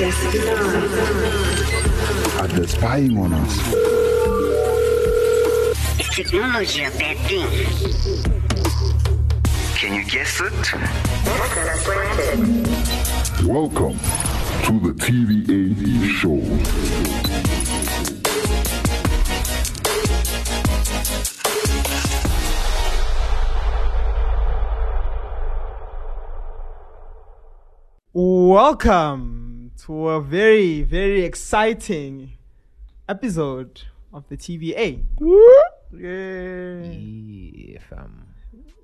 Are they spying on us? Is technology a bad thing? Can you guess it? Welcome to the TVA show. Welcome to a very, very exciting episode of the TVA. Yeah, fam. Um,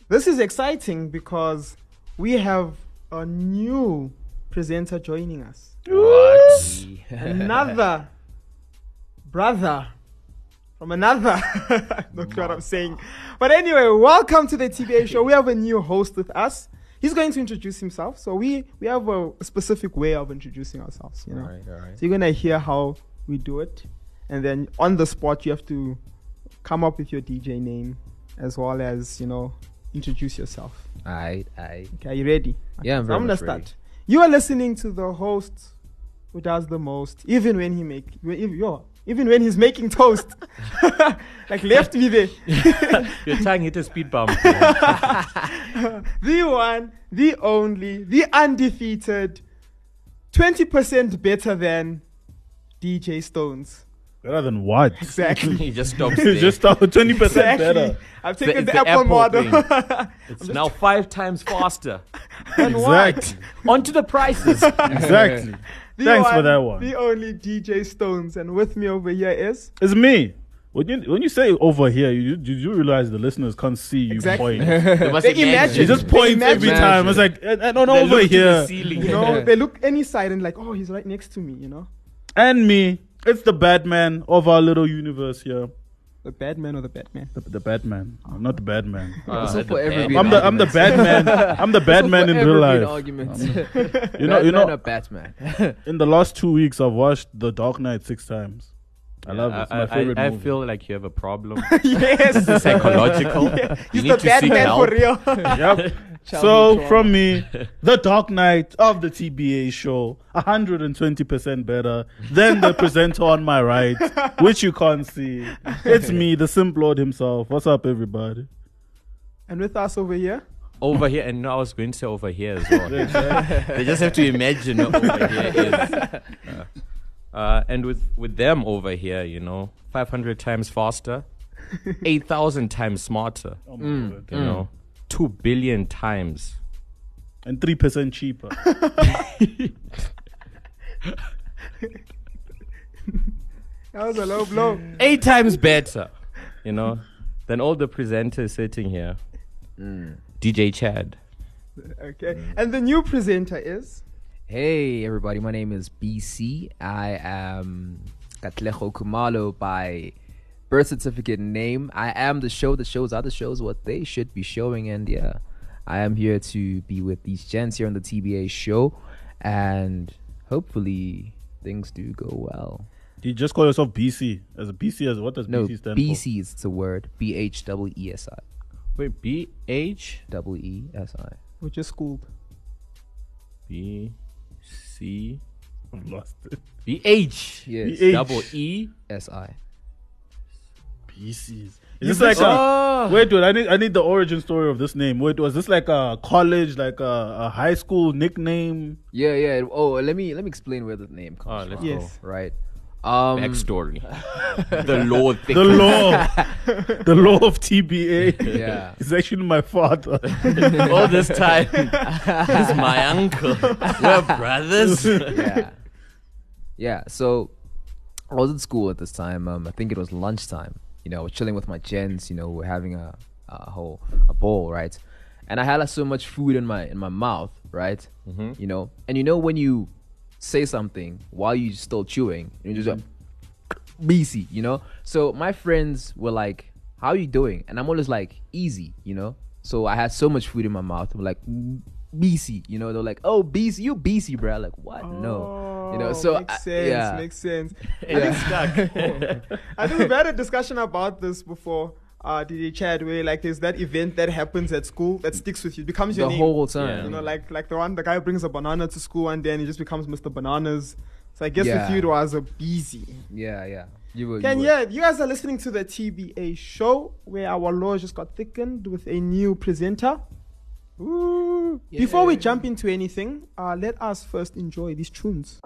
this is exciting because we have a new presenter joining us. What? Another brother from another. Not sure what I'm saying. But anyway, welcome to the TVA show. We have a new host with us. He's going to introduce himself. So we, we have a specific way of introducing ourselves, you know. Alright, alright. So you're gonna hear how we do it, and then on the spot you have to come up with your DJ name as well as you know introduce yourself. Alright, alright. Okay, are you ready? Yeah, I'm So I'm gonna start. ready. You are listening to the host who does the most, even when he make when- even, yo, even when he's making toast. like left me there. Your tongue hit a speed bump. the one, the only, the undefeated, twenty percent better than DJ Stones. Better than what? Exactly. he just stops You there. just started 20% Exactly. better. I've taken it's the, the Apple, Apple model. it's now five times faster. Exactly. Onto the prices. Exactly. The Thanks for that one. The only DJ Stones, and with me over here is It's me. When you when you say over here, you you do realize the listeners can't see you Exactly. point. They must They imagine. imagine. You just point They every imagine. time. It's like and, and on They over look to the here ceiling. you know they look any side and like oh he's right next to me you know and me. It's the Batman of our little universe here. The bad man or the Batman? The, the Batman, I'm not the Batman. Uh, Also the for every bad- being I'm the I'm the argument. Batman. I'm the Batman in real life. Arguments. You know you know. a Batman. In the last two weeks, I've watched The Dark Knight six times. I love it. It's I, my I- favorite I movie. feel like you have a problem. yes, It's Psychological. You he's need the to bad seek man help. for real. Yep. so from me, the Dark Knight of the TBA show, 120% better than the presenter on my right, which you can't see. It's me, the Simp Lord himself. What's up, everybody? and with us over here, over here, and no, I was going to say over here as well. they just have to imagine what over here is. Uh, uh, and with, with them over here, you know, 500 times faster, 8,000 times smarter, Oh my God. you know, 2 billion times. And 3% cheaper. that was a low blow. Eight times better, you know, than all the presenters sitting here. DJ Chad. Okay, and the new presenter is Hey everybody, my name is BC. I am Katlego Kumalo by birth certificate and name. I am the show that shows other shows what they should be showing, and yeah, I am here to be with these gents here on the TBA show, and hopefully things do go well. you just call yourself BC. As a BC, as what does No, BC stand for? BC is the word. B H W E S I. Wait, B H W E S I. which is schooled. B C for? I've lost it. B H Yes. BH. double E. S I. BCs. Is this like a, oh. wait, dude? I need I need the origin story of this name. Wait, was this like a college, like a, a high school nickname? Yeah, yeah. Oh, let me let me explain where the name comes Oh, from. let's Yes. Right. Um, Backstory. the law. The law, the law of TBA. Yeah. is actually my father. All this time, he's my uncle. We're brothers. yeah. Yeah. So I was in school at this time. Um, I think it was lunchtime. You know, I was chilling with my gents. You know, we're having a, a whole a bowl, right? And I had like, so much food in my in my mouth, right? Mhm. You know, and you know when you say something while you're still chewing, you just mm-hmm. like, BC, you know. So my friends were like, "How are you doing?" And I'm always like, "Easy," you know. So I had so much food in my mouth. I'm like, mm, BC, you know. They're like, "Oh, BC, you BC, bro." I'm like, what? no, you know. Oh, So makes I- sense. yeah. Makes sense. And it's stuck. I think we've had a discussion about this before. Uh, DJ Chad, where like there's that event that happens at school that sticks with you, it becomes your the name. whole time. You know, like like the one the guy brings a banana to school one day and he just becomes Mr. Bananas. So I guess Yeah. with you it was a busy. yeah, yeah. You were. And you were. yeah, you guys are listening to the TBA show where our law just got thickened with a new presenter. Ooh. Before we jump into anything, uh, let us first enjoy these tunes.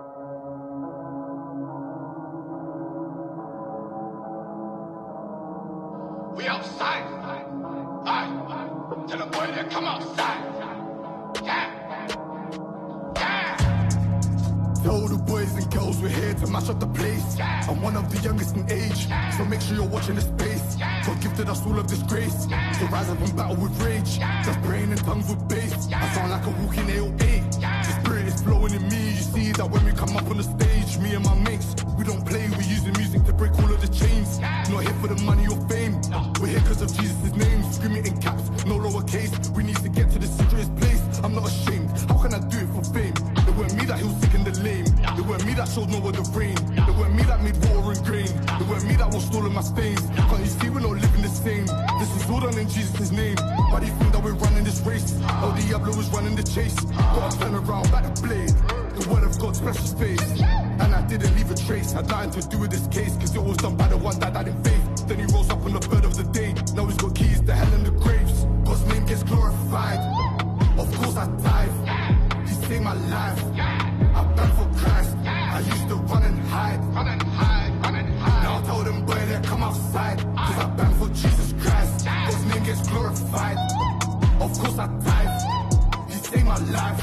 My life.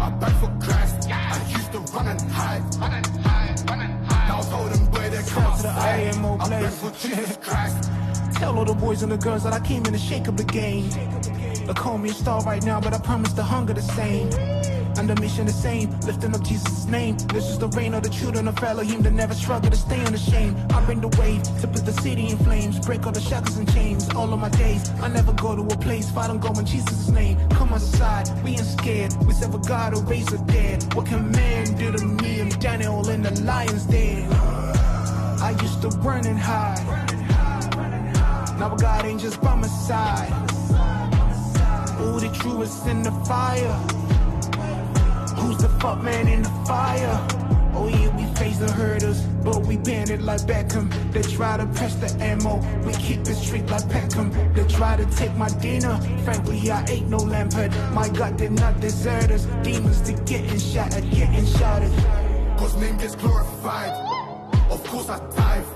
I burned for Christ. I used to run and hide. Run and hide, run and hide. Now I told them, boy, they come to the. IMO I burned place. for Jesus Christ. Tell all the boys and the girls that I came in to shake up the game. They call me a star right now, but I promise the hunger the same. And the mission the same, lifting up Jesus' name. This is the reign of the children of Elohim that never struggle to stay on the shame. I bring the wave to put the city in flames, break all the shackles and chains. All of my days, I never go to a place, fight and go in Jesus' name. Come outside, we ain't scared. We serve a God who raised the dead. What can man do to me? I'm Daniel in the lion's den. I used to run and hide. Now God ain't just by my side. Ooh, the truest in the fire. Who's the fuck man in the fire? Oh yeah, we face the hurdles, but we bend it like Beckham. They try to press the ammo, we keep it street like Peckham. They try to take my dinner, frankly I ain't no Lampard. My God did not desert us. Demons to getting shattered, getting shattered. God's name gets glorified. Of course I dive.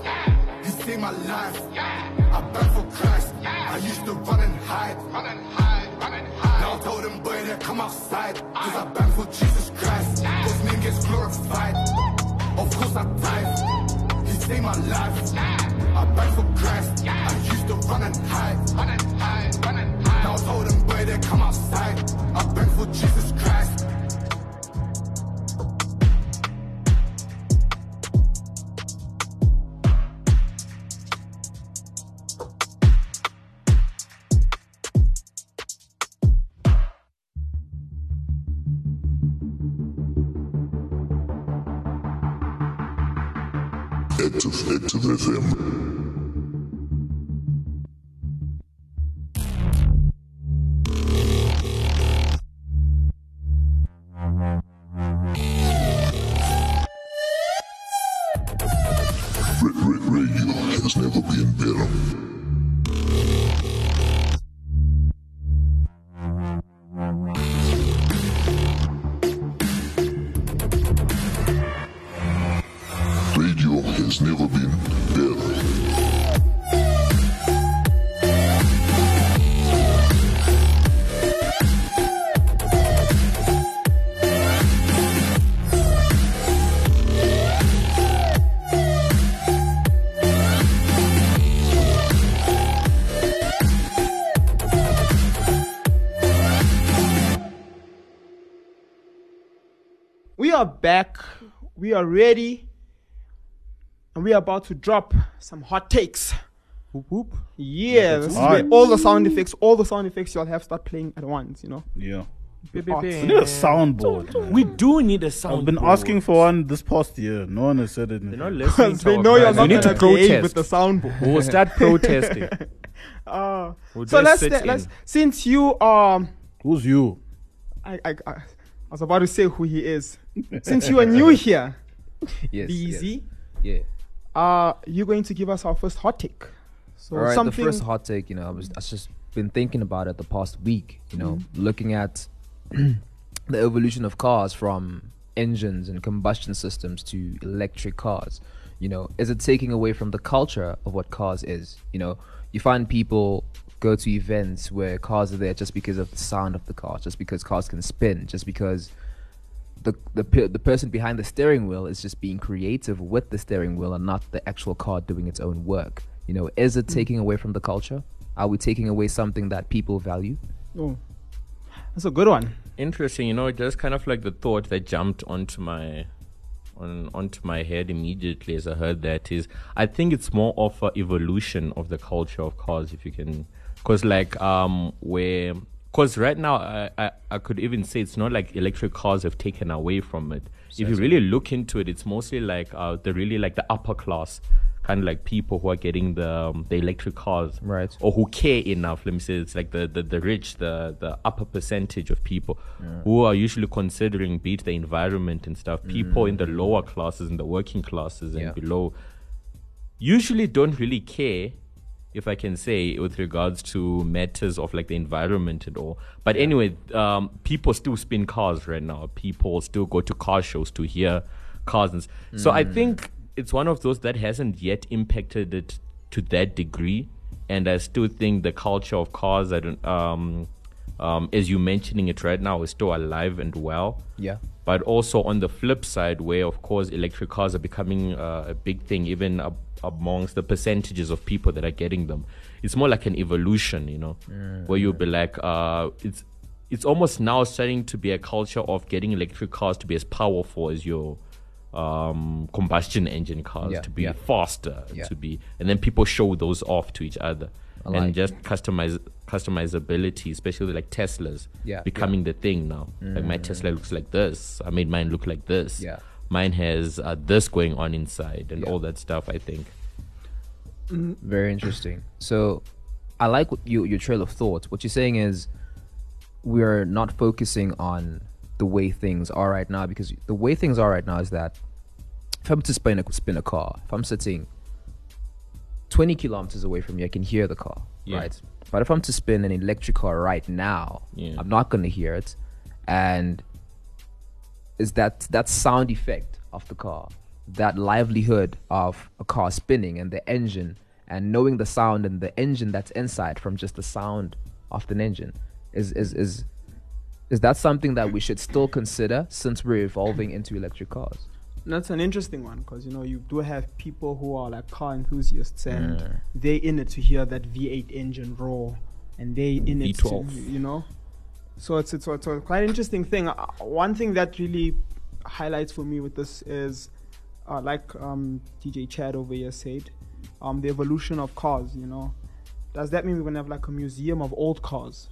He saved my life. I burn for Christ. I used to run and hide. Run and hide, run and hide. Now I told them, boy, they come outside. Cause I burn for Jesus Christ. God's name gets glorified. Of course I dive. He saved my life. I burn for Christ. I used to run and hide. Run and hide, run and hide. Now I told them, boy, they come outside. I burn for Jesus Christ. Active, Active FM. Ra- are ready. And we are about to drop some hot takes. Whoop whoop. Yeah, this is hot. where all the sound effects, all the sound effects you'll have start playing at once, you know? Yeah. We need a soundboard. We do need a sound. I've been asking for one this past year. No one has said it. They're not listening. To they know you're not We need gonna to behave protest. with the soundboard. We'll start protesting. Uh, We'll so just let's sit let's since you are Who's you? I, I I was about to say who he is. Since you are new here, Yes. Easy, yes, Yeah. uh, you're going to give us our first hot take. So All right, something. the first hot take, you know, I was I just been thinking about it the past week, you know, looking at the evolution of cars from engines and combustion systems to electric cars. You know, is it taking away from the culture of what cars is? You know, you find people go to events where cars are there just because of the sound of the car, just because cars can spin, just because the the pe- the person behind the steering wheel is just being creative with the steering wheel and not the actual car doing its own work. You know, is it taking away from the culture? Are we taking away something that people value? oh, that's a good one. Interesting, you know, just kind of like the thought that jumped onto my on onto my head immediately as I heard that is I think it's more of a evolution of the culture of cars if you can because like um where because right now I, I I could even say it's not like electric cars have taken away from it. If you really look into it, it's mostly like uh the really like the upper class kind of like people who are getting the um, the electric cars Right. or who care enough. Let me say it's like the, the, the rich, the, the upper percentage of people who are usually considering beat the environment and stuff. People in the lower classes, in the working classes and Yeah. below, usually don't really care. If I can say, with regards to matters of like the environment and all, but anyway, um, people still spin cars right now. People still go to car shows to hear cars, and s- so I think it's one of those that hasn't yet impacted it to that degree and I still think the culture of cars, I don't, um, um, as you mentioning it right now, is still alive and well. Yeah. But also on the flip side, where of course electric cars are becoming uh, a big thing, even ab- amongst the percentages of people that are getting them, it's more like an evolution, you know, where you'll be like, uh, it's it's almost now starting to be a culture of getting electric cars to be as powerful as your um, combustion engine cars, Yeah, to be yeah. faster, Yeah. to be, and then people show those off to each other, I like and just customize customizability, especially like Teslas, Yeah, becoming the thing now. Like my Tesla looks like this. I made mine look like this. Yeah. Mine has uh, this going on inside and Yeah. all that stuff. I think. Very interesting. So, I like what you, your trail of thought. What you're saying is, we're not focusing on the way things are right now because the way things are right now is that if I'm to spin a, spin a car, if I'm sitting 20 kilometers away from you, I can hear the car, Yeah. right? But if I'm to spin an electric car right now, Yeah. I'm not going to hear it. And is that that sound effect of the car, that livelihood of a car spinning and the engine, and knowing the sound and the engine that's inside from just the sound of the engine, is is is is that something that we should still consider since we're evolving into electric cars? That's an interesting one because you know you do have people who are like car enthusiasts and they in it to hear that V8 engine roar, and they in it to you know. So it's it's, it's a quite interesting thing. Uh, one thing that really highlights for me with this is, uh, like um, DJ Chad over here said, um, the evolution of cars. You know, does that mean we're gonna have like a museum of old cars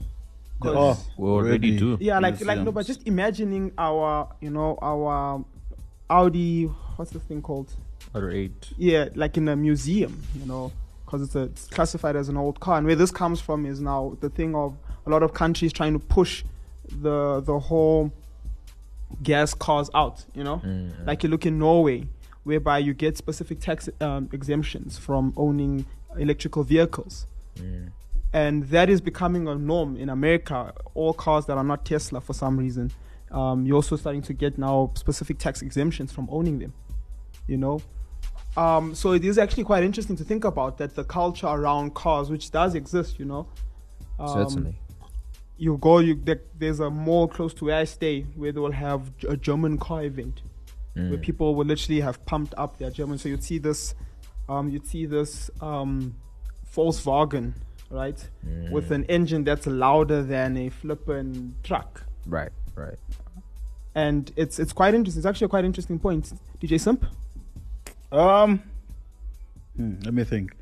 Oh, We already do. yeah, like like no, but just imagining our you know our Audi. What's this thing called? Audi eight. Yeah, like in a museum, you know, because it's, it's classified as an old car. And where this comes from is now the thing of a lot of countries trying to push the the whole gas cars out. You know, like you look in Norway, whereby you get specific tax um, exemptions from owning electrical vehicles. And that is becoming a norm in America. All cars that are not Tesla for some reason, um, you're also starting to get now specific tax exemptions from owning them. You know, um, so it is actually quite interesting to think about that the culture around cars, which does exist, you know. Um, Certainly. You go, you there's a mall close to where I stay where they will have a German car event where people will literally have pumped up their German. So you'd see this, um, you'd see this um, Volkswagen, right, with an engine that's louder than a flippin' truck, Right, right. and it's it's quite interesting. It's actually a quite interesting point, DJ Simp. Um, hmm, let me think.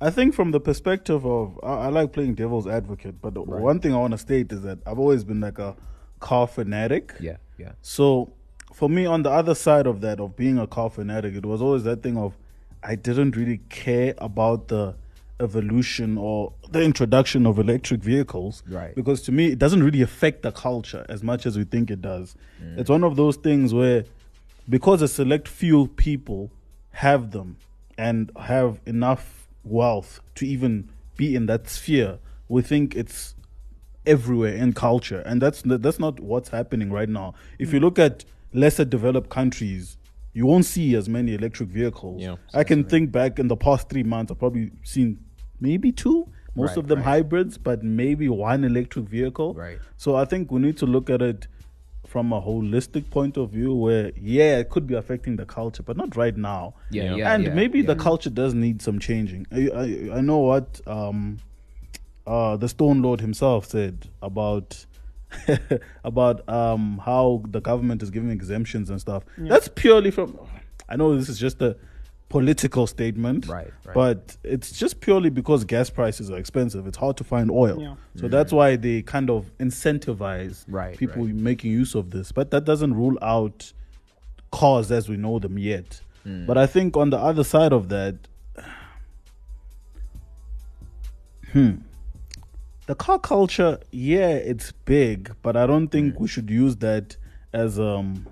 I think from the perspective of I, I like playing devil's advocate, but the one thing I want to state is that I've always been like a car fanatic. Yeah, yeah. So for me, on the other side of that, of being a car fanatic, it was always that thing of I didn't really care about the evolution or the introduction of electric vehicles. Right. Because to me, it doesn't really affect the culture as much as we think it does. Mm. It's one of those things where, because a select few people have them and have enough wealth to even be in that sphere, we think it's everywhere in culture, and that's that's not what's happening right now. If you mm. look at lesser developed countries, you won't see as many electric vehicles. Yeah, I can think back in the past three months, I've probably seen maybe two, most Right, of them right. hybrids, but maybe one electric vehicle. Right. So I think we need to look at it from a holistic point of view, where yeah, it could be affecting the culture, but not right now Yeah, Yeah. yeah. and yeah, maybe yeah. the culture does need some changing. I, I, I know what um, uh, the Stone Lord himself said about about um, how the government is giving exemptions and stuff. That's purely from. I know this is just a political statement, Right, right. But it's just purely because gas prices are expensive. It's hard to find oil, Yeah. so that's why they kind of incentivize Right, people right. making use of this. But that doesn't rule out cars as we know them yet. Hmm. But I think on the other side of that, hmm, the car culture, yeah, it's big, but I don't think Hmm. we should use that as um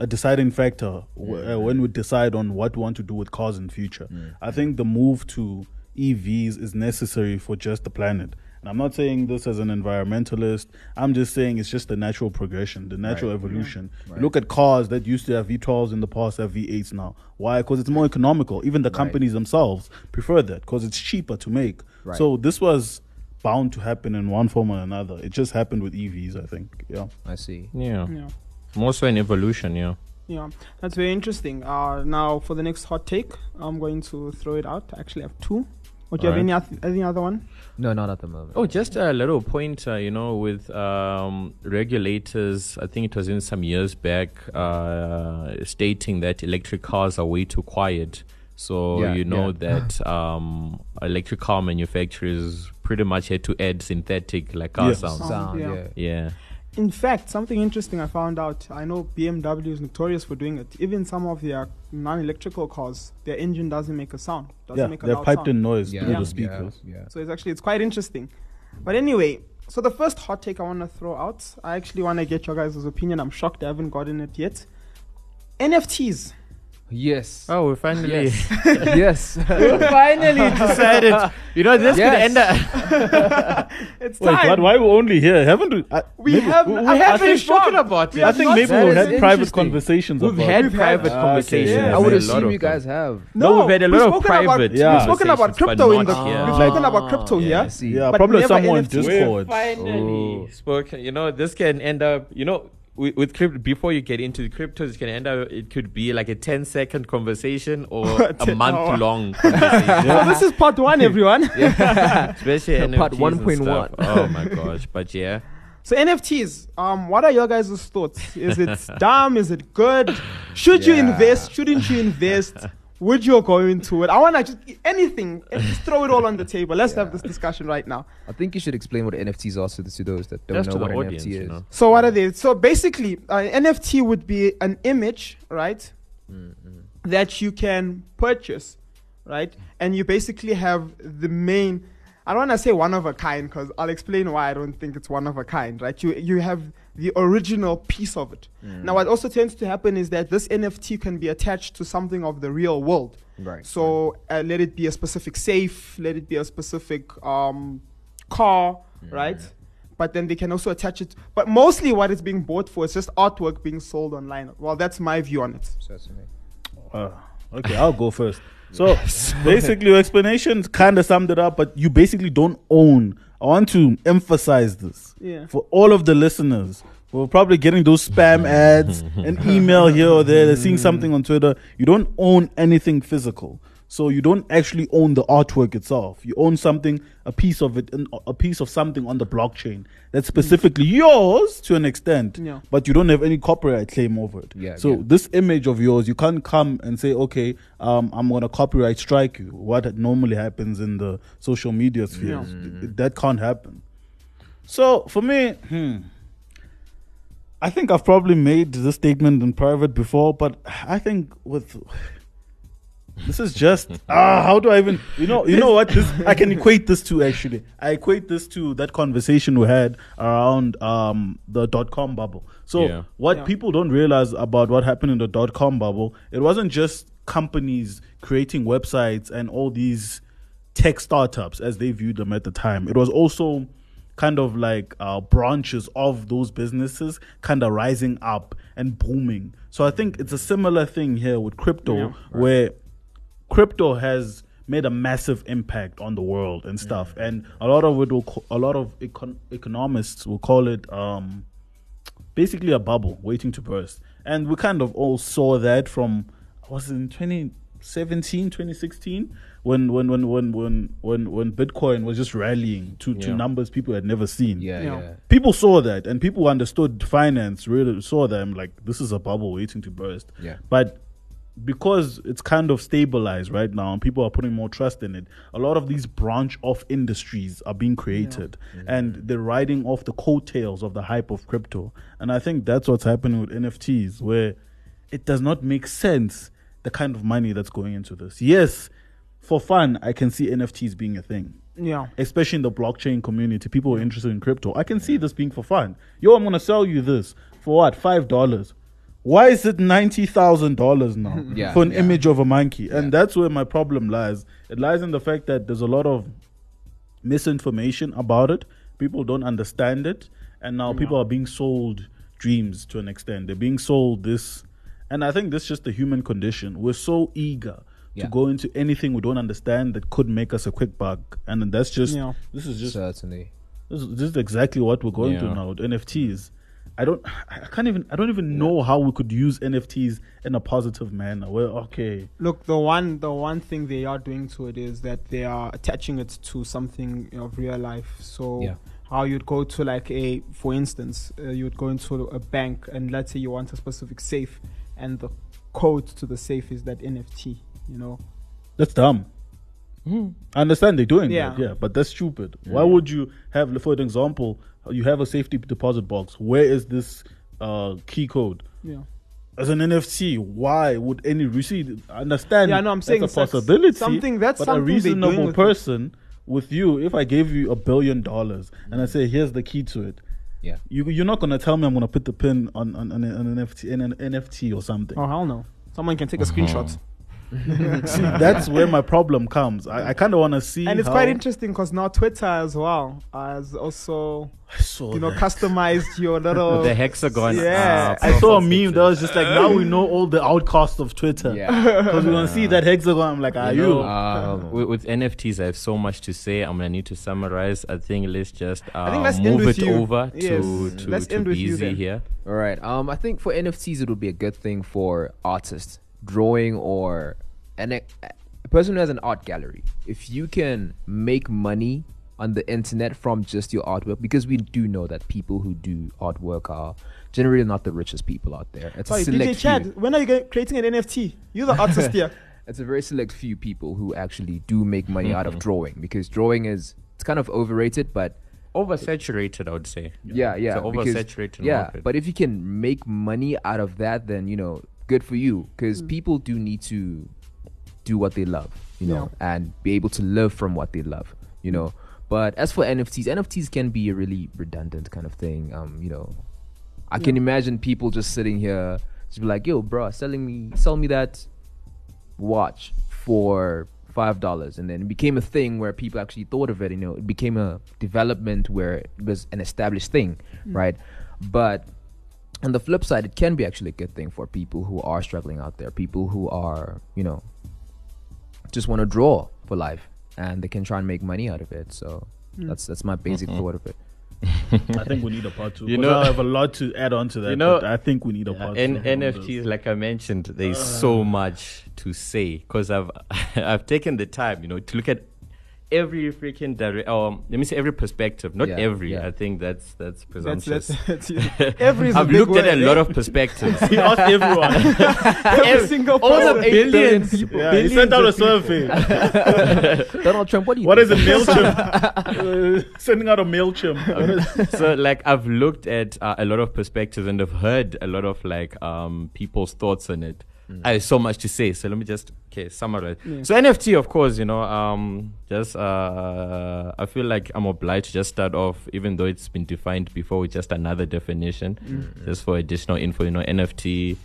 a deciding factor w- uh, when we decide on what we want to do with cars in future. I think the move to EVs is necessary for just the planet. And I'm not saying this as an environmentalist. I'm just saying it's just the natural progression, the natural evolution. You Look at cars that used to have V12s in the past have V8s now. Why? Because it's more economical. Even the companies themselves prefer that because it's cheaper to make. Right. So this was bound to happen in one form or another. It just happened with EVs, I think. Yeah. I see. Yeah. Yeah. More so an evolution, yeah. Yeah, that's very interesting. Uh, now for the next hot take, I'm going to throw it out. I actually have two. Or do you have any, oth- any other one? No, not at the moment. Oh, just a little pointer, you know, with um, regulators, I think it was in some years back, uh, stating that electric cars are way too quiet. So, Yeah, you know yeah. that um, electric car manufacturers pretty much had to add synthetic, like car Yes. sounds. Sound, yeah. yeah. Yeah. In fact, something interesting I found out. I know BMW is notorious for doing it. Even some of their non-electrical cars, their engine doesn't make a sound. Doesn't Yeah, make a they're loud piped sound. in noise Yeah, through Yeah. the speakers. Yeah, yeah. So it's actually it's quite interesting. But anyway, so the first hot take I want to throw out, I actually want to get your guys' opinion. I'm shocked I haven't gotten it yet. NFTs. Yes. Oh, we finally Yes. yes. finally decided. You know, this Yes. could end up. It's Wait, time. but why we only here? Haven't we? I, We have- we, we We have haven't been spoken about it. I think maybe we is had private interesting. conversations We've about had private ah, had- conversations. yeah. I would assume you guys have. No, we've had a lot of spoken about- private Yeah. We've spoken about crypto in the. here. We've Like- spoken about ah, crypto Yeah. here. Yeah, probably someone NFTs. Discord. finally oh. spoken. You know, this can end up. You know, with, with crypto. Before you get into the cryptos, it can end up. It could be like a 10 second conversation or a month hour. long conversation. So this is part one, everyone. Especially Part NFTs and 1.1. stuff. Oh my gosh! But yeah, So NFTs, um, what are your guys' thoughts? Is it dumb? Is it good? Should you invest? Shouldn't you invest? Would you go into it? I want to just anything. Just throw it all on the table. Let's have this discussion right now. I think you should explain what NFTs are to, the, to those that don't just know what an audience, NFT you is. know. So what are they? So basically, uh, NFT would be an image, right? That you can purchase, right? And you basically have the main. I don't want to say one of a kind because I'll explain why I don't think it's one of a kind, right? You you have the original piece of it. Now, what also tends to happen is that this NFT can be attached to something of the real world. Right. So uh, let it be a specific safe, let it be a specific um, car, right? But then they can also attach it. But mostly, what it's being bought for is just artwork being sold online. Well, that's my view on it. Certainly. Uh, okay, I'll go first. So basically, your explanation kind of summed it up, but you basically don't own. I want to emphasize this Yeah. for all of the listeners. We're probably getting those spam ads, an email here or there. They're seeing mm. something on Twitter. You don't own anything physical, so you don't actually own the artwork itself. You own something, a piece of it, a piece of something on the blockchain that's specifically yours to an extent, Yeah. but you don't have any copyright claim over it. Yeah, So yeah. this image of yours, you can't come and say, okay, um, I'm gonna copyright strike you. What normally happens in the social media spheres, Th- that can't happen. So for me, hmm, I think I've probably made this statement in private before, but I think with This is just ah. How do I even? You know. You know what? This I can equate this to actually. I equate this to that conversation we had around um the dot com bubble. So Yeah. what Yeah. people don't realize about what happened in the dot com bubble, it wasn't just companies creating websites and all these tech startups as they viewed them at the time. It was also kind of like uh, branches of those businesses kind of rising up and booming. So I think it's a similar thing here with crypto, where crypto has made a massive impact on the world and stuff, and a lot of it will, co- a lot of econ- economists will call it um, basically a bubble waiting to burst. And we kind of all saw that from was it in 2017, 2016 when when when when when when, when Bitcoin was just rallying to, to numbers people had never seen. Yeah, Yeah. yeah. People saw that and people understood finance really saw them like this is a bubble waiting to burst. Yeah. But because it's kind of stabilized right now and people are putting more trust in it, a lot of these branch off industries are being created and they're riding off the coattails of the hype of crypto. And I think that's what's happening with NFTs, where it does not make sense the kind of money that's going into this. Yes, for fun, I can see NFTs being a thing Yeah. especially in the blockchain community, people are interested in crypto. I can see this being for fun. Yo, I'm gonna sell you this for what? Five dollars. Why is it ninety thousand dollars now Yeah, for an yeah. image of a monkey? And that's where my problem lies. It lies in the fact that there's a lot of misinformation about it. People don't understand it, and now people are being sold dreams to an extent. They're being sold this, and I think this is just the human condition. We're so eager Yeah. to go into anything we don't understand that could make us a quick buck, and then that's just Yeah. this is just Certainly. this is, this is exactly what we're going through now with NFTs. I don't, I can't even, I don't even know how we could use NFTs in a positive manner. Well, okay, Look, the one the one thing they are doing to it is that they are attaching it to something of real life. So Yeah. how you'd go to like a, for instance, uh, you'd go into a bank and let's say you want a specific safe, and the code to the safe is that NFT. You know, that's dumb. I understand they're doing Yeah. that, yeah, but that's stupid. Why would you have, for an example, you have a safety deposit box. Where is this uh, key code? yeah. As an NFT, why would any receipt understand? Yeah, no, I'm that's saying a it's like possibility. something- that's but something a reasonable with it. person with you. If I gave you a billion dollars and I say, "Here's the key to it," Yeah. you you're not gonna tell me I'm gonna put the pin on on, on, an- on an NFT in an NFT or something. Oh hell no! Someone can take a screenshot. See, that's where my problem comes. I, I kind of want to see, And it's how- quite interesting because now Twitter as well has also, I saw you know, that. customized your little. the hexagon. Yeah. uh, I saw a meme picture. that was just like, now we know all the outcasts of Twitter. Yeah. Because we're gonna see that hexagon. I'm like, are You you? know, Um, with, with NFTs, I have so much to say. I'm gonna need to summarize. I think let's just uh, think let's move it you. over Yes. to to, Let's to end with you Beezy here. All right. Um, I think for NFTs it would be a good thing for artists drawing or an a person who has an art gallery. If you can make money on the internet from just your artwork, because we do know that people who do artwork are generally not the richest people out there. It's Sorry, a select DJ Chad, few. when are you get, creating an NFT? You're the artist here. It's a very select few people who actually do make money out Mm-hmm. of drawing because drawing is it's kind of overrated, but Oversaturated, I would say. yeah, yeah, It's a because- oversaturated yeah. market. But if you can make money out of that, then you know, good for you. Because people do need to do what they love, you know, and be able to live from what they love, you know. But as for NFTs, NFTs can be a really redundant kind of thing. Um, you know, I can imagine people just sitting here, just be like, "Yo, bro, selling me, sell me that watch for five dollars. And then it became a thing where people actually thought of it you know. It became a development where it was an established thing right? But on the flip side it can be actually a good thing for people who are struggling out there people who are you know just want to draw for life and they can try and make money out of it so hmm. that's that's my basic mm-hmm. thought of it I think we need a part two. You You know- know, I have a lot to add on to that. You know- I think we need a part and two. on. NFTs, like I mentioned, there's so uh. much to say because I've I've taken the time, you know, to look at every freaking direct. Um, let me say every perspective, not Yeah, every. yeah. I think that's that's That's, presumptuous. that's, that's every is a I've big looked at word, a lot of perspectives. He asked everyone. every single all the person. billions, people. yeah, he sent out a survey. donald trump what do you What is think? a Mailchimp? uh, sending out a Mailchimp. so like I've looked at uh, a lot of perspectives and I've heard a lot of like um people's thoughts on it. I have so much to say. So let me just okay summarize. So NFT, of course, you know, um, just uh, I feel like I'm obliged to just start off, even though it's been defined before, with just another definition, Mm. just for additional info. You know, NFT.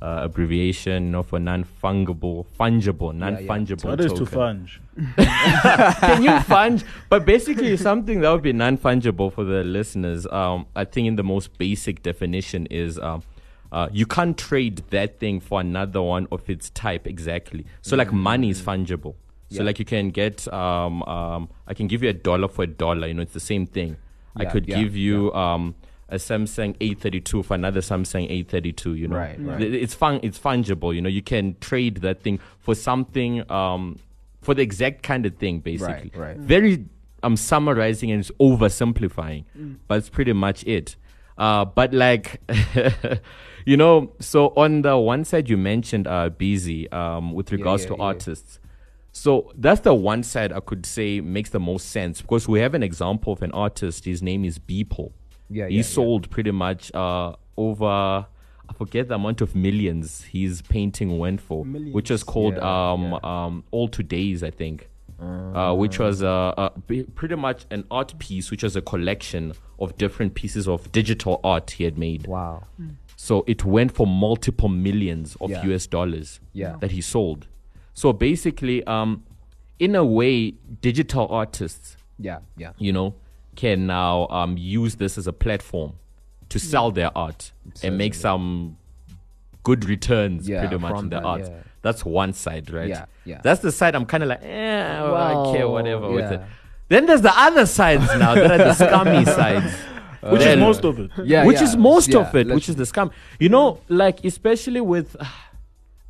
Uh, abbreviation, you know, for non-fungible, fungible, non-fungible. What is to token. funge? Can you funge? But basically, something that would be non fungible for the listeners. Um, I think in the most basic definition is um, uh, you can't trade that thing for another one of its type exactly. So, like money is fungible. So, Yeah. like you can get, um, um, I can give you a dollar for a dollar. You know, it's the same thing. I could yeah, give you um, a Samsung A32 for another Samsung A32. You know, Right, right. It's fun. It's fungible. You know, you can trade that thing for something. Um, for the exact kind of thing, basically. right. Very, I'm summarizing and it's oversimplifying, but it's pretty much it. Uh, but like, you know, so on the one side you mentioned uh, busy um, with regards yeah, to yeah. artists. So that's the one side I could say makes the most sense because we have an example of an artist. His name is Beeple. Yeah, he yeah, yeah. sold pretty much uh, over. I forget the amount of millions his painting went for, which was called Yeah, um, yeah. um, All Today's, I think, uh, which was uh, uh, pretty much an art piece, which was a collection of different pieces of digital art he had made. Wow. So it went for multiple millions of Yeah. US dollars Yeah. that he sold. So basically, um, in a way, digital artists, Yeah, yeah. you know, can now um, use this as a platform to sell their art and make some good returns Yeah, pretty much in their that, art. yeah. That's one side, right? Yeah, yeah. That's the side I'm kind of like, eh, I care, Well, whatever with it. Then there's the other sides now that are the scummy sides. Which Then- is most of it. Yeah, which yeah. is most Yeah, of it, which is the scam. You know, like especially with.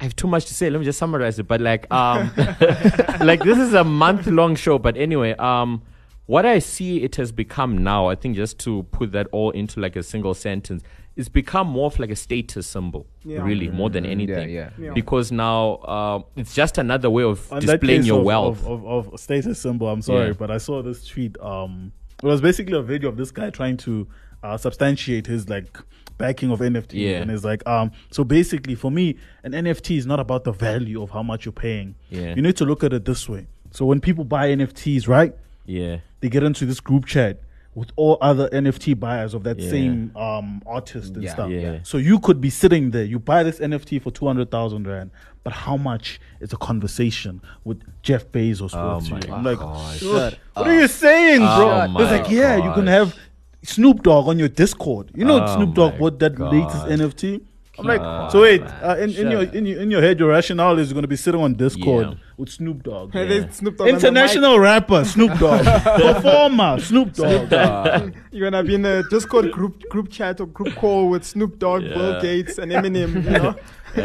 I have too much to say. Let me just summarize it. But like, um, like this is a month long show. But anyway, um, what I see it has become now, I think, just to put that all into like a single sentence, it's become more of like a status symbol, Yeah. really, more than anything. yeah. Yeah. Because now uh, it's just another way of On displaying your of, wealth. Of, of, of status symbol, I'm sorry, Yeah. but I saw this tweet. Um, it was basically a video of this guy trying to uh, substantiate his like backing of NFT. Yeah. And it's like, um, so basically for me, an NFT is not about the value of how much you're paying. Yeah. You need to look at it this way. So when people buy NFTs, right, yeah, they get into this group chat with all other NFT buyers of that Yeah. same um artist and Yeah, stuff. yeah. So you could be sitting there, you buy this NFT for two hundred thousand rand, but how much is a conversation with Jeff Bezos Oh worth to you? I'm like, gosh. what are you saying, bro? Oh it's like, yeah, you can have Snoop Dogg on your Discord. You know Oh Snoop Dogg bought that gosh. latest NFT. I'm like, Come so wait, uh, in, in your in your in your head, your rationale is gonna be sitting on Discord Yeah. with Snoop Dogg. Yeah. Snoop Dogg on the mic. International rapper Snoop Dogg, performer Snoop Dogg. Uh, You're gonna be in a Discord group group chat or group call with Snoop Dogg, Bill Gates, and Eminem. You know,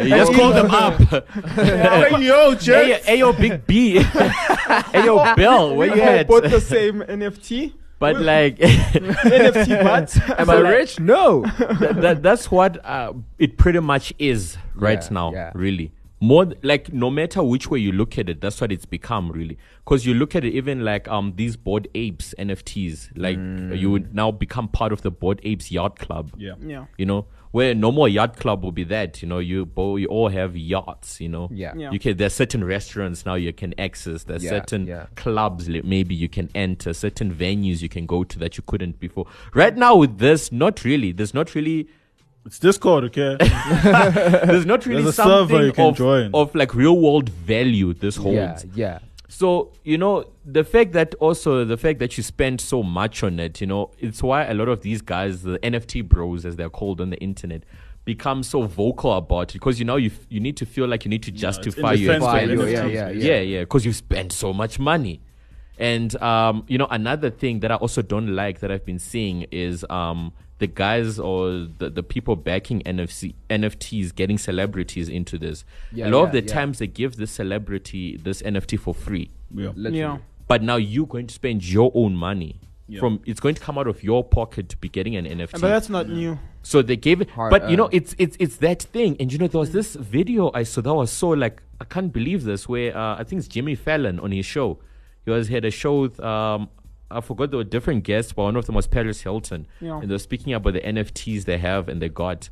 you just call them up. Hey, yo, hey, Jeff. hey, yo, Big B. hey, yo, Bill, where we you all at? bought the same NFT. But like, NFT but am I rich? No. that, that, that's what uh, it pretty much is right Yeah, now, yeah. really. More th- like no matter which way you look at it, that's what it's become really. Because you look at it, even like um these Bored Apes NFTs, like Mm. you would now become part of the Bored Apes yacht club. Yeah. Yeah. You know, where no more yacht club will be that. You know, you bo- you all have yachts. You know, Yeah. Yeah. You can there's certain restaurants now you can access. There's Yeah, certain yeah. clubs li- maybe you can enter. Certain venues you can go to that you couldn't before. Right now with this, not really. There's not really. It's Discord, okay? There's not really There's a server something you can of, join. of like real world value this holds. yeah, yeah. So, you know, the fact that also the fact that you spend so much on it, you know, it's why a lot of these guys, the NFT bros as they're called on the internet, become so vocal about it because you know you f- you need to feel like you need to justify your defense Value, expenses. yeah, NFTs, yeah, yeah, yeah, because you spend so much money. And um, you know, another thing that I also don't like that I've been seeing is um the guys or the, the people backing NFC NFTs getting celebrities into this. Yeah, a lot of the yeah. times they give this celebrity this NFT for free. Yeah. Literally. Yeah. But now you're going to spend your own money. From it's going to come out of your pocket to be getting an NFT. But that's not new. So they gave it, Hard but you know, it's it's it's that thing. And you know, there was this video I saw that was so like I can't believe this. Where uh, I think it's Jimmy Fallon on his show. He was he had a show with um I forgot there were different guests, but one of them was Paris Hilton, Yeah. and they were speaking about the NFTs they have and they got.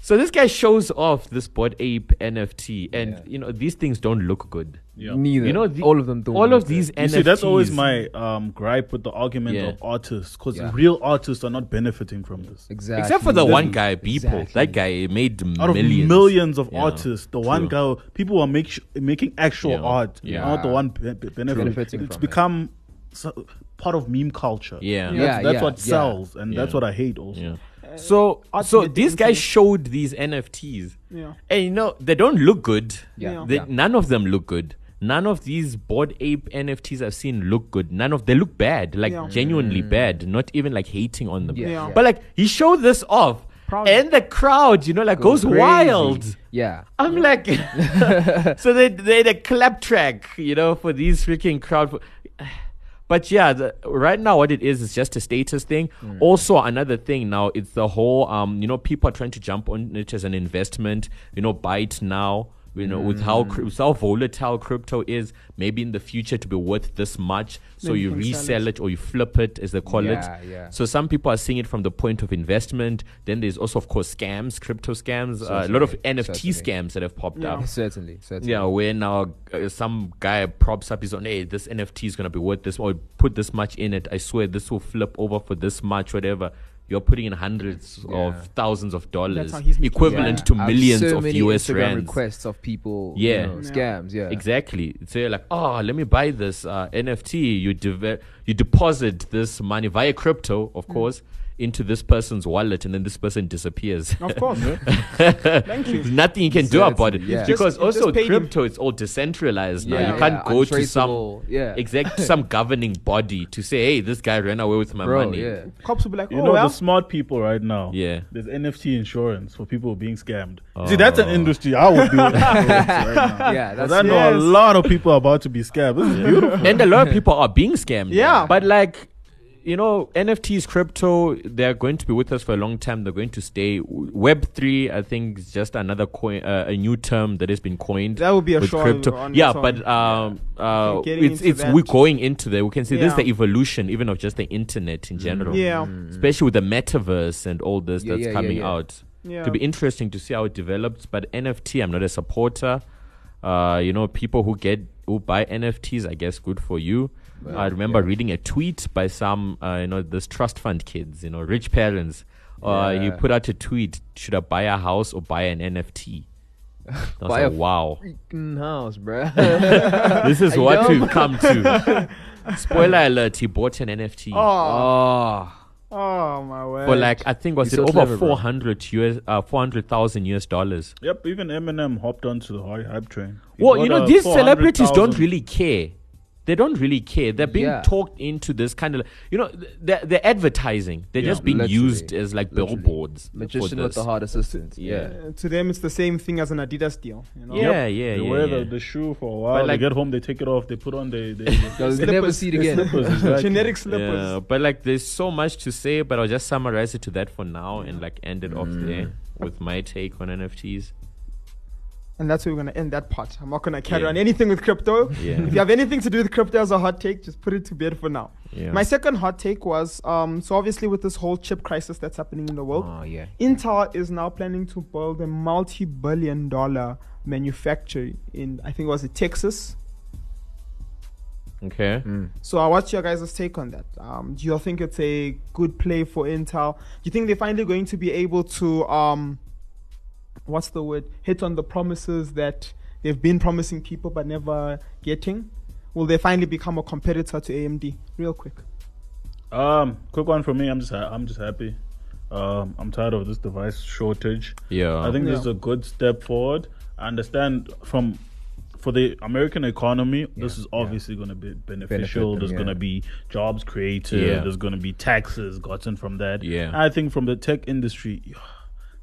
So this guy shows off this Bored Ape NFT, and Yeah. you know these things don't look good. Yeah. Neither. You know, the- all of them don't. All of these good. NFTs. You see, that's always my um, gripe with the argument Yeah. of artists, because Yeah. real artists are not benefiting from this. exactly. Except for the There's- one guy, people. Exactly. That guy made Out of millions. millions, of Yeah, artists, the one guy, people are make, making actual Yeah. art, Yeah. not the one be- be- benefiting. Benefiting It's from it. become so, part of meme culture. Yeah. That's, Yeah, that's yeah, what yeah. sells, and that's what I hate also. Yeah. So, art so made these guys showed these NFTs, Yeah. and you know they don't look good. Yeah. They, Yeah. None of them look good. None of these Bored Ape NFTs I've seen look good. None of they look bad, like Yeah. genuinely bad. Not even like hating on them. Yeah, Yeah. But like he showed this off, Proud. and the crowd, you know, like goes, crazy. wild. Yeah. I'm like, so they they had a clap track, you know, for these freaking crowd. But yeah, the, right now what it is is just a status thing. Also, another thing now it's the whole, um, you know, people are trying to jump on it as an investment. You know, buy it now. You know, with how with how volatile crypto is, maybe in the future to be worth this much, so you you resell it or you flip it, as they call Yeah, it. yeah. So some people are seeing it from the point of investment. Then there's also, of course, scams, crypto scams, uh, a lot of NFT certainly. scams that have popped Yeah. up. Certainly. Certainly. Yeah, where now uh, some guy props up his own, hey, this NFT is gonna be worth this, or put this much in it. I swear this will flip over for this much, whatever. You're putting in hundreds Yeah. of thousands of dollars, how he's making equivalent Yeah. to millions so of many US Instagram rands. requests of people. Yeah. You know, Yeah. scams. Yeah. Exactly. So you're like, oh, let me buy this uh, NFT. You deve- you deposit this money via crypto, of course, into this person's wallet, and then this person disappears. Of course. Thank you. Nothing you can do about it yeah. because Just- also paid him. crypto it's all decentralized now. Yeah, you can't yeah, go to some yeah. exact some governing body to say, hey, this guy ran away with my Bro, money. yeah. Cops will be like, You oh, know well. the smart people right now. Yeah. There's NFT insurance for people being scammed. See, that's an oh. industry I would be in right now. Yeah, Because that's I know Yes. a lot of people are about to be scammed. This is beautiful. and a lot of people are being scammed. Yeah. But like, you know, NFTs, crypto, they're going to be with us for a long time. They're going to stay. Web three, I think, is just another coin, uh, a new term that has been coined. That would be a with show crypto. on yeah, but um, uh, Okay, it's it's we're going into there. We can see this is the evolution, even of just the internet in general. Yeah. especially with the metaverse and all this Yeah, that's yeah, yeah, coming yeah. out. Yeah. It'll be interesting to see how it develops. But NFT, I'm not a supporter. Uh, you know, people who get who buy NFTs, I guess, good for you. I remember reading a tweet by some, uh, you know, this trust fund kids, you know, rich parents. Uh, he Yeah. put out a tweet: Should I buy a house or buy an NFT? I was Buy a like, wow, freaking house, bruh. this is I what know. we've come to. Spoiler alert: He bought an NFT. Oh, oh. oh, my word. for like I think was You're it so over four hundred US uh, four hundred thousand US dollars. Yep, even Eminem hopped onto the hy- hype train. He Well, you know these celebrities don't really care. They don't really care. They're being Yeah. talked into this kind of you know th- they're, they're advertising. They're Yeah. just being Literally. used as like Literally. billboards. for Magician with this. the heart assistant. Yeah. Yeah. To them, it's the same thing as an Adidas deal. You know? Yeah, yeah, They yeah. wear yeah. The, the shoe for a while. But like- they get home, they take it off. They put on the, the, They'll never see it again. slippers. Exactly. Generic slippers. Yeah, but like there's so much to say, but I'll just summarize it to that for now and like end it off Mm. there with my take on NFTs. And that's where we're going to end that part. I'm not going to carry Yeah. on anything with crypto. Yeah. If you have anything to do with crypto as a hot take, just put it to bed for now. Yeah. My second hot take was um, so obviously with this whole chip crisis that's happening in the world, Oh yeah. Intel is now planning to build a multi-billion dollar manufacturer in I think it was it Texas. okay. So uh, what's your guys' take on that? Um, do you think it's a good play for Intel? Do you think they're finally going to be able to um, what's the word? Hit on the promises that they've been promising people but never getting? Will they finally become a competitor to AMD? Real quick. Um, quick one for me. I'm just ha- I'm just happy. Um, I'm tired of this device shortage. Yeah. I think this Yeah. is a good step forward. I understand from for the American economy, this is obviously going to be beneficial. them, There's yeah. going to be jobs created. Yeah. There's going to be taxes gotten from that. Yeah. I think from the tech industry,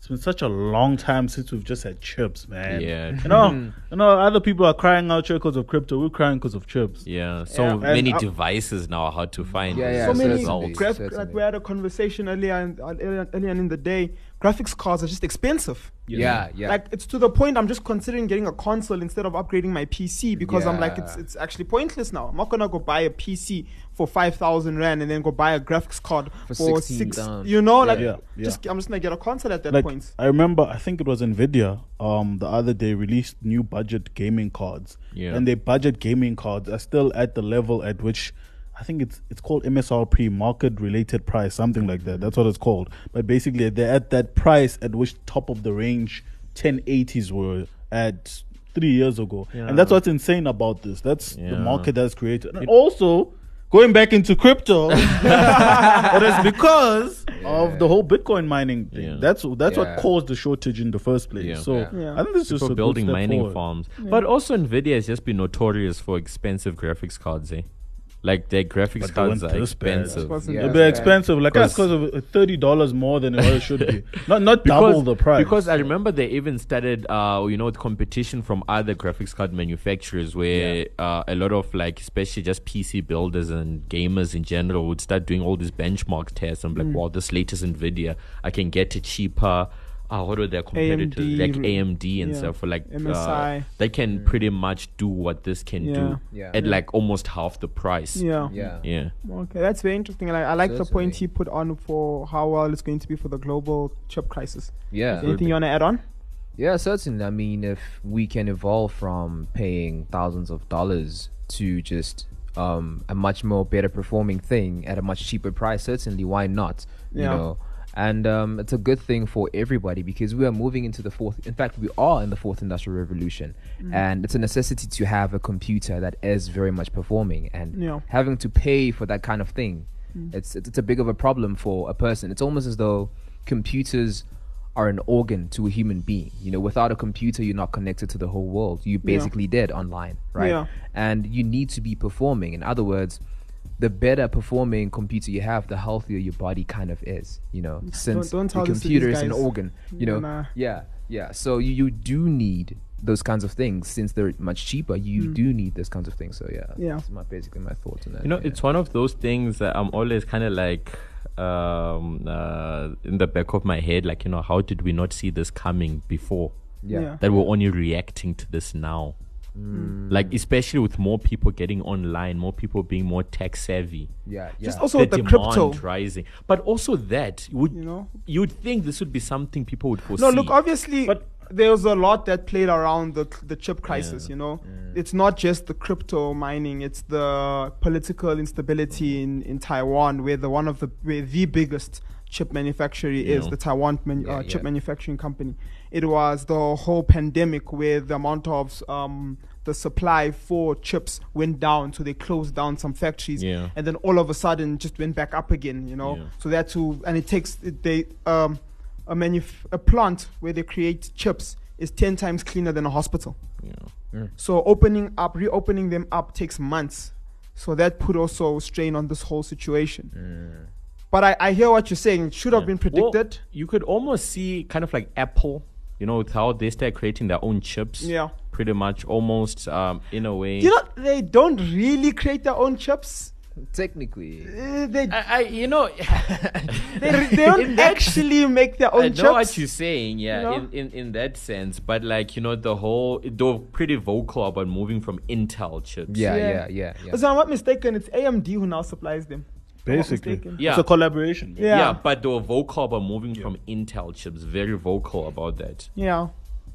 it's been such a long time since we've just had chips, man. Yeah. You know, you know, other people are crying out here because of crypto. We're crying because of chips. Yeah, so Yeah. many And I- devices now are hard to find. Yeah, yeah, so a many grab, like we had a conversation earlier in, uh, earlier, earlier in the day graphics cards are just expensive. Yeah, yeah. Like it's to the point I'm just considering getting a console instead of upgrading my PC because I'm like it's it's actually pointless now. I'm not gonna go buy a PC for five thousand rand and then go buy a graphics card For for, six. down. You know, like Yeah, yeah. just I'm just gonna get a console at that like point. I remember, I think it was Nvidia. Um, the other day released new budget gaming cards, Yeah. and their budget gaming cards are still at the level at which I think it's it's called MSRP, market related price, something like that. That's what it's called. But basically, they're at that price at which top of the range 1080s were at three years ago, and that's what's insane about this. That's the market that's created, and also. Going back into crypto, it is because of the whole Bitcoin mining thing. Yeah. That's that's Yeah. what caused the shortage in the first place. Yeah. So Yeah. Yeah. I think this is just a building good step mining forward. farms. But also Nvidia has just been notorious for expensive graphics cards, eh? Like their graphics But cards are this bad. expensive. Yeah. It'll be bad. expensive, like that's Because- because of thirty dollars more than what it should be. Not not double the price. Because I remember they even started, uh, you know, with competition from other graphics card manufacturers, where uh, a lot of like, especially just PC builders and gamers in general, would start doing all these benchmark tests. I'm like, Mm. wow, this latest Nvidia, I can get it cheaper. Uh, what are their competitors? AMD, like AMD and yeah, stuff. For like, uh, MSI. they can pretty much do what this can Yeah. do Yeah. at Yeah. like almost half the price. Yeah. yeah. Yeah. Okay, that's very interesting. And I, I like the point Certainly. he put on for how well it's going to be for the global chip crisis. Yeah. Anything you want to add on? Yeah, certainly. I mean, if we can evolve from paying thousands of dollars to just um, a much more better performing thing at a much cheaper price, certainly, why not? You Yeah. know, and um, it's a good thing for everybody because we are moving into the fourth. In fact, we are in the fourth industrial revolution, and it's a necessity to have a computer that is very much performing. And Yeah. having to pay for that kind of thing, it's, it's it's a big of a problem for a person. It's almost as though computers are an organ to a human being. You know, without a computer, you're not connected to the whole world. You're Yeah. basically dead online, right? Yeah. And you need to be performing. In other words, the better performing computer you have, the healthier your body kind of is. You know, since don't tell the this computer is an organ. You know, Nah. yeah, yeah. So you, you do need those kinds of things since they're much cheaper. You do need those kinds of things. So yeah. Yeah. That's my basically my thoughts on that. You know, yeah. it's one of those things that I'm always kind of like um, uh, in the back of my head, like, you know, how did we not see this coming before? yeah. Yeah. That we're only reacting to this now. Mm. Like, especially with more people getting online, more people being more tech savvy. Yeah, yeah. Just also the the demand crypto. rising. But also that, you would, You know? you'd think this would be something people would foresee. No, look, obviously, But- there was a lot that played around the the chip crisis. You know, it's not just the crypto mining; it's the political instability in, in Taiwan, where the one of the where the biggest chip manufacturer is Yeah. the Taiwan man, Yeah, uh, chip yeah. manufacturing company. It was the whole pandemic where the amount of um, the supply for chips went down, so they closed down some factories, Yeah. and then all of a sudden just went back up again. You know, Yeah. so that to and it takes they um a manuf- a plant where they create chips is 10 times cleaner than a hospital. Yeah. So opening up, reopening them up takes months. So that put also strain on this whole situation. But I, I hear what you're saying. It should have been Well, predicted. you could almost see kind of like Apple, you know, with how they start creating their own chips. Yeah. Pretty much almost um, in a way. you know, they don't really create their own chips. Technically, Uh, they, I, I, you know, they, they don't that- actually make their own I chips. know what you're saying, yeah, You know? in, in, in that sense. But like, you know, the whole they're pretty vocal about moving from Intel chips. yeah, Yeah. yeah, yeah, yeah. So I'm not mistaken, it's AMD who now supplies them. If I'm not basically. Yeah. it's a collaboration. Yeah. Yeah. but they were vocal about moving from Intel chips. Very vocal about that. Yeah.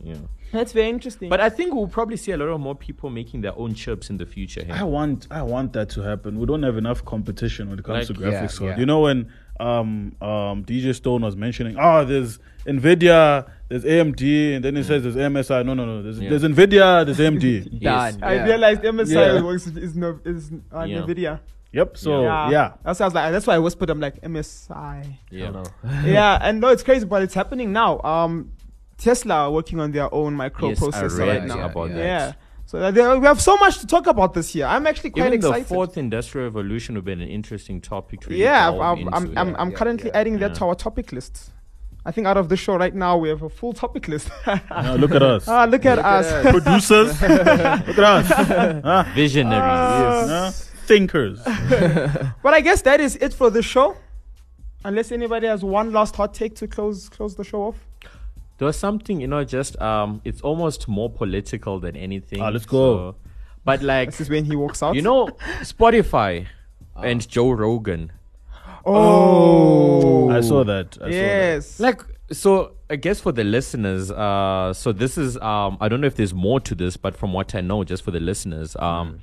Yeah. That's very interesting. But I think we'll probably see a lot of more people making their own chips in the future. hey? I want I want that to happen. We don't have enough competition when it comes Like- to graphics Yeah, card. yeah. You know when um um DJ Stone was mentioning, oh, there's Nvidia, there's AMD, and then he says there's MSI. No, no, no. There's, Yeah. there's Nvidia, there's AMD. Yes. Done. I realized MSI Yeah. was, is, no, is uh, Yeah. NVIDIA. Yep. So yeah. That's why I was like. That's why I whispered. I'm like MSI. Yeah. yeah, and no, it's crazy, but it's happening now. Um, Tesla are working on their own Yes, I microprocessor read right now. about yeah. that. Yeah. So we have so much to talk about this year. I'm actually quite Even excited. the fourth industrial revolution would be an interesting topic to really yeah, I'm, I'm, I'm. I'm yeah, currently yeah, adding that yeah. to our topic list. I think out of the show right now, we have a full topic list. Now look at us. ah, look at us. Producers. look at us. Huh? Visionaries. Huh? Thinkers. But I guess that is it for the show. Unless anybody has one last hot take to close close the show off. There was something, you know, just um, it's almost more political than anything. Ah, let's go. So- but like, This is when he walks out. you know, Spotify and Joe Rogan. Oh. I saw that. I saw that. yes. Like, so I guess for the listeners, uh, so this is um, I don't know if there's more to this, but from what I know, just for the listeners, um,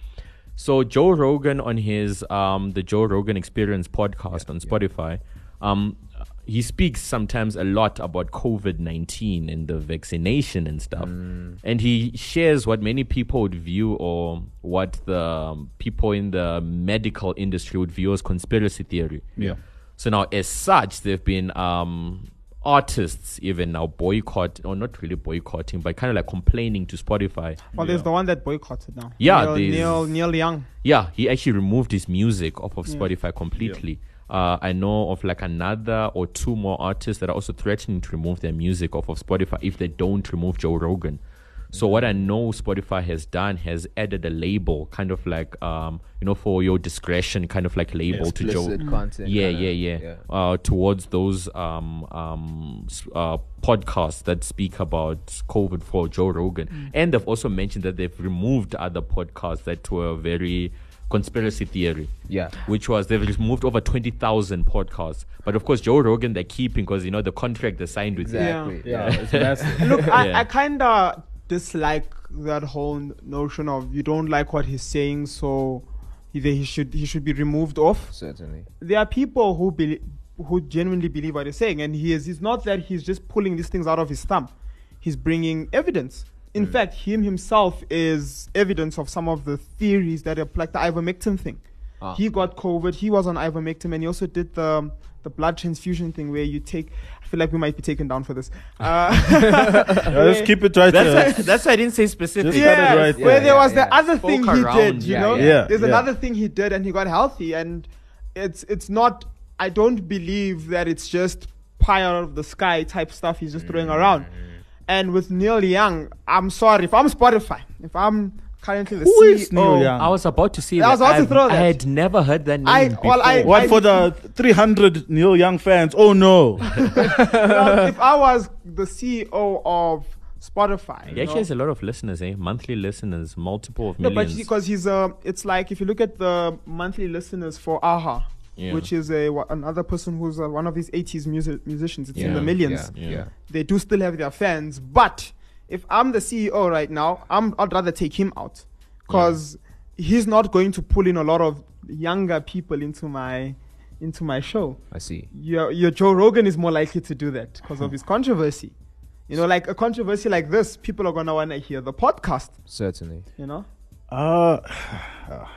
so Joe Rogan on his um, the Joe Rogan Experience podcast on Spotify, um, he speaks sometimes a lot about COVID nineteen and the vaccination and stuff, and he shares what many people would view or what the um, people in the medical industry would view as conspiracy theory. Yeah. So now, as such, there've been um, artists even now boycott, or not really boycotting, but kind of like complaining to Spotify. well, there's the one that boycotted now. Yeah, Neil, Neil, Neil Young. Yeah, he actually removed his music off of Spotify completely. Uh, I know of like another or two more artists that are also threatening to remove their music off of Spotify if they don't remove Joe Rogan. So what I know Spotify has done has added a label, kind of like um, you know, for your discretion, kind of like label to Joe. Explicit content. Yeah, kinda, yeah, yeah. Uh, towards those um, um, uh, podcasts that speak about COVID for Joe Rogan, and they've also mentioned that they've removed other podcasts that were very conspiracy theory. Yeah. which was they've removed over twenty thousand podcasts. But of course, Joe Rogan they're keeping because you know the contract they signed with him. Exactly. Yeah, it's massive. Look, I, Yeah. I kind of dislike that whole notion of you don't like what he's saying, so either he should he should be removed off. Certainly. There are people who believe who genuinely believe what he's saying, and he is. It's not that he's just pulling these things out of his thumb. He's bringing evidence. In fact, him himself is evidence of some of the theories that are like the ivermectin thing. Ah. He got COVID. He was on ivermectin, and he also did the the blood transfusion thing where you take. I feel like we might be taken down for this. Uh, Yeah, let's keep it right That's there. why, that's why I didn't say specific. Just cut it yeah, right where there. there was yeah. the other Spoke thing he around, did, you yeah, know. yeah. Yeah, There's yeah. another thing he did, and he got healthy, and it's it's not. I don't believe that it's just pie out of the sky type stuff he's just throwing around. And with Neil Young, I'm sorry if I'm Spotify, if I'm currently the Who CEO. is Neil Young? I was about to say I was that about to I've- throw I had never heard that name I- before. well, I- What for the 300 Neil Young fans? Oh no. Well, if I was the CEO of Spotify, He you actually know, has a lot of listeners, eh? Monthly listeners, multiple of No, but millions. because he's uh, it's like if you look at the monthly listeners for Aha, Yeah. which is a wha- another person who's uh, one of these 80s music musicians, it's in the millions. Yeah. Yeah. yeah. They do still have their fans, but if I'm the CEO right now, I'm I'd rather take him out because he's not going to pull in a lot of younger people into my into my show. I see. Your your Joe Rogan is more likely to do that because of his controversy. You know, like a controversy like this, people are gonna wanna hear the podcast. Certainly. You know. Uh,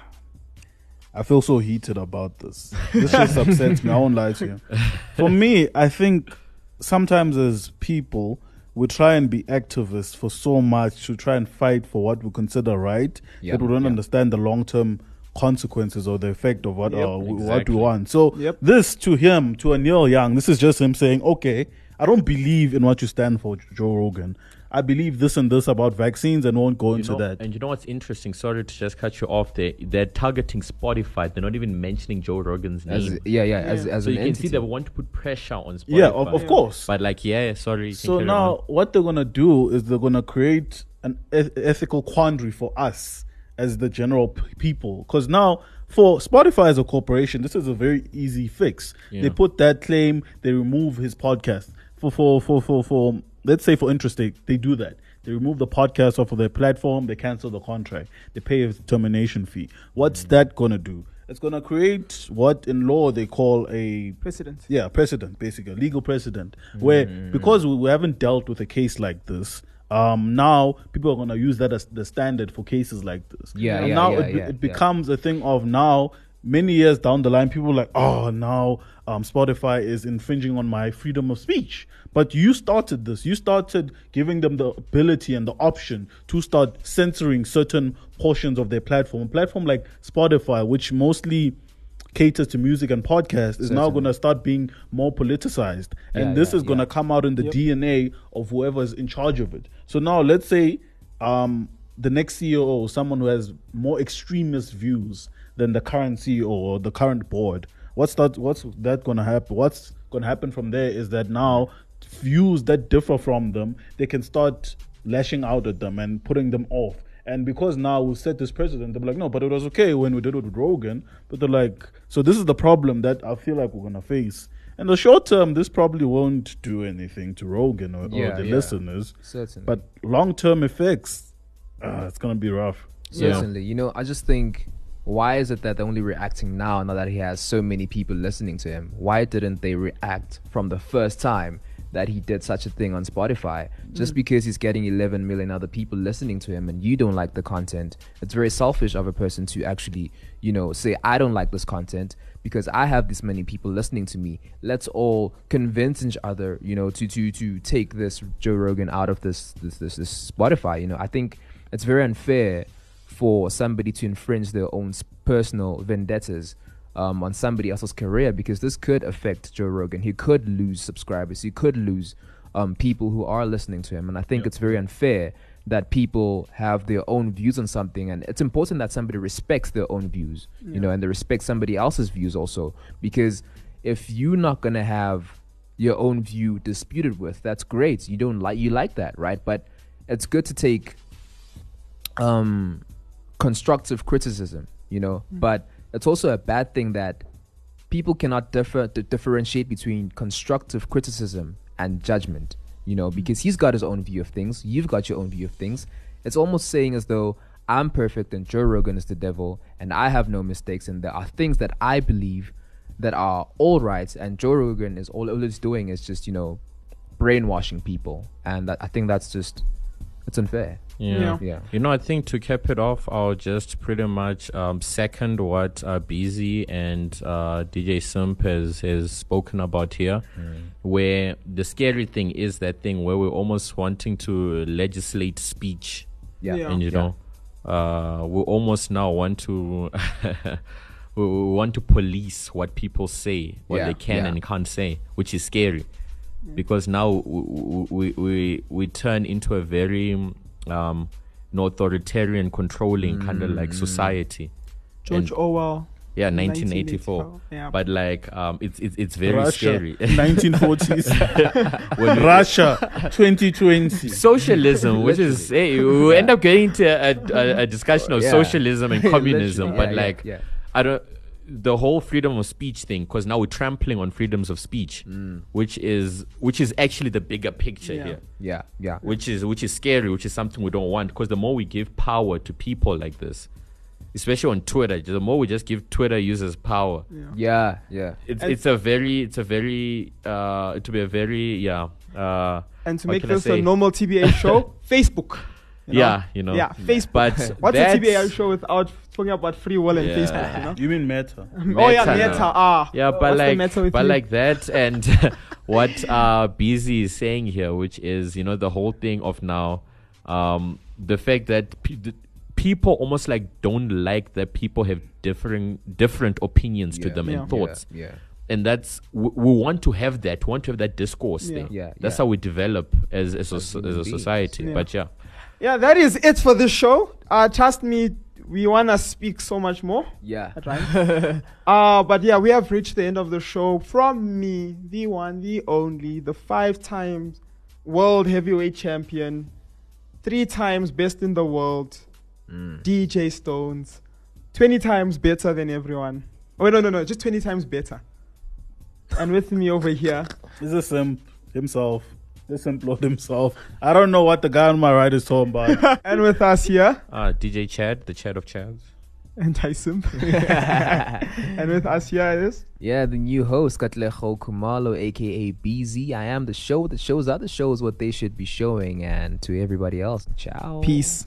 I feel so heated about this. This just upsets me. I won't lie to you. For me, I think sometimes as people, we try and be activists for so much to try and fight for what we consider right Yeah, that we don't yeah. understand the long term consequences or the effect of what Yep. uh, w- what we want. So Yep. this to him, to a Neil Young, this is just him saying, okay, I don't believe in what you stand for, Joe Rogan. I believe this and this about vaccines and won't go You into know- that. And you know what's interesting? Sorry to just cut you off there. They're targeting Spotify. They're not even mentioning Joe Rogan's As name. yeah, yeah, as Yeah. as so an you can entity. see they want to put pressure on Spotify. Yeah, of, of course. But like, yeah, sorry. So now, on. what they're gonna do is they're gonna create an eth- ethical quandary for us as the general p- people. Because now, for Spotify as a corporation, this is a very easy fix. Yeah. They put that claim, they remove his podcast. For for for for for let's say for interstate, they do that. They remove the podcast off of their platform. They cancel the contract. They pay a termination fee. What's Mm. that gonna do? It's gonna create what in law they call a Precedent. yeah, precedent, basically, legal precedent, where because we, we haven't dealt with a case like this, um, now people are going to use that as the standard for cases like this. Yeah, and yeah, now yeah, it, yeah, it yeah. becomes a thing of now, many years down the line, people like, oh, now um, Spotify is infringing on my freedom of speech. But you started this. You started giving them the ability and the option to start censoring certain portions of their platform. A platform like Spotify, which mostly caters to music and podcast is now going to start being more politicized and Yeah, this yeah, is going to yeah. come out in the dna of whoever's in charge of it so now let's say um, the next ceo someone who has more extremist views than the current ceo or the current board what's that? What's that gonna happen? What's gonna happen from there is that now views that differ from them, they can start lashing out at them and putting them off. And because now we've set this precedent, they're like, no, but it was okay when we did it with Rogan. But they're like, so this is the problem that I feel like we're gonna face. In the short term, this probably won't do anything to Rogan or, Yeah, or the yeah. listeners. Certainly. But long term effects, uh, it's gonna be rough. Certainly. You know, I just think why is it that they're only reacting now now that he has so many people listening to him? Why didn't they react from the first time that he did such a thing on Spotify? Just mm. because he's getting 11 million other people listening to him and you don't like the content, it's very selfish of a person to actually, you know, say, I don't like this content because I have this many people listening to me. Let's all convince each other, you know, to to to take this Joe Rogan out of this this this, this Spotify. You know, I think it's very unfair for somebody to infringe their own personal vendettas um, on somebody else's career because this could affect Joe Rogan. He could lose subscribers. He could lose um, people who are listening to him. And I think it's very unfair that people have their own views on something. And it's important that somebody respects their own views, you know, and they respect somebody else's views also. Because if you're not going to have your own view disputed with, that's great. You don't like, you like that, right? But it's good to take um constructive criticism you know? Hmm. But it's also a bad thing that people cannot differ d- differentiate between constructive criticism and judgment you know? Hmm. Because he's got his own view of things you've got your own view of things. It's almost saying as though i'm perfect and joe rogan is the devil and i have no mistakes and there are things that i believe that are all right and joe rogan is all, all it's doing is just you know brainwashing people. And that, i think that's just it's unfair Yeah. Yeah. yeah You know, I think to cap it off, I'll just pretty much um, second what uh, BZ and uh, DJ Simp has, has spoken about here, where the scary thing is that thing where we're almost wanting to legislate speech. yeah Yeah. And, you know, uh, we almost now want to. We we want to police what people say, what Yeah, they can yeah. and can't say, which is scary because now we, we, we, we turn into a very um, an authoritarian, controlling kind of Mm. like society. George And- Orwell. Yeah, 1984. Yeah. But like, um, it's it's it's very Russia, scary. 1940s. When Russia, 2020. socialism, which is hey, we end up getting into a, a, a discussion of Yeah. socialism and communism, Literally, but yeah, like, yeah, I don't. The whole freedom of speech thing, because now we're trampling on freedoms of speech, Mm. which is which is actually the bigger picture Yeah. here. yeah yeah which is which is scary, which is something we don't want. Because the more we give power to people like this, especially on Twitter, the more we just give Twitter users power, yeah yeah it's And- it's a very it's a very uh it to be a very yeah uh and to make this a normal TBA show, Facebook. you know? yeah you know Yeah, Facebook. but What's a TBA show without talking about free will and Yeah. Facebook, you know? You mean Meta? oh yeah, Meta, Meta. no. Ah, yeah but the like matter with but you? like that and what uh BZ is saying here which is you know the whole thing of now um the fact that pe- the people almost like don't like that people have differing different opinions to them Yeah. and thoughts yeah and that's we, we want to have that we want to have that discourse Yeah. thing Yeah, that's yeah. how we develop as as, a, As as a society Yeah. but yeah yeah, that is it for this show. Uh, trust me, we wanna speak so much more. yeah Right. uh, but yeah, we have reached the end of the show. From me, the one, the only, the five times world heavyweight champion, three times best in the world, Mm. DJ Stones, 20 times better than everyone. Oh, no, no, no, just 20 times better. And with me over here, This is him himself. This implode himself. I don't know what the guy on my right is talking about. and with us here, uh dj chad the chad of chads and Tyson. and with us here is. Yeah, the new host, Katlego Kumalo, aka BZ. I am the show that shows other shows what they should be showing, and to everybody else, ciao. Peace.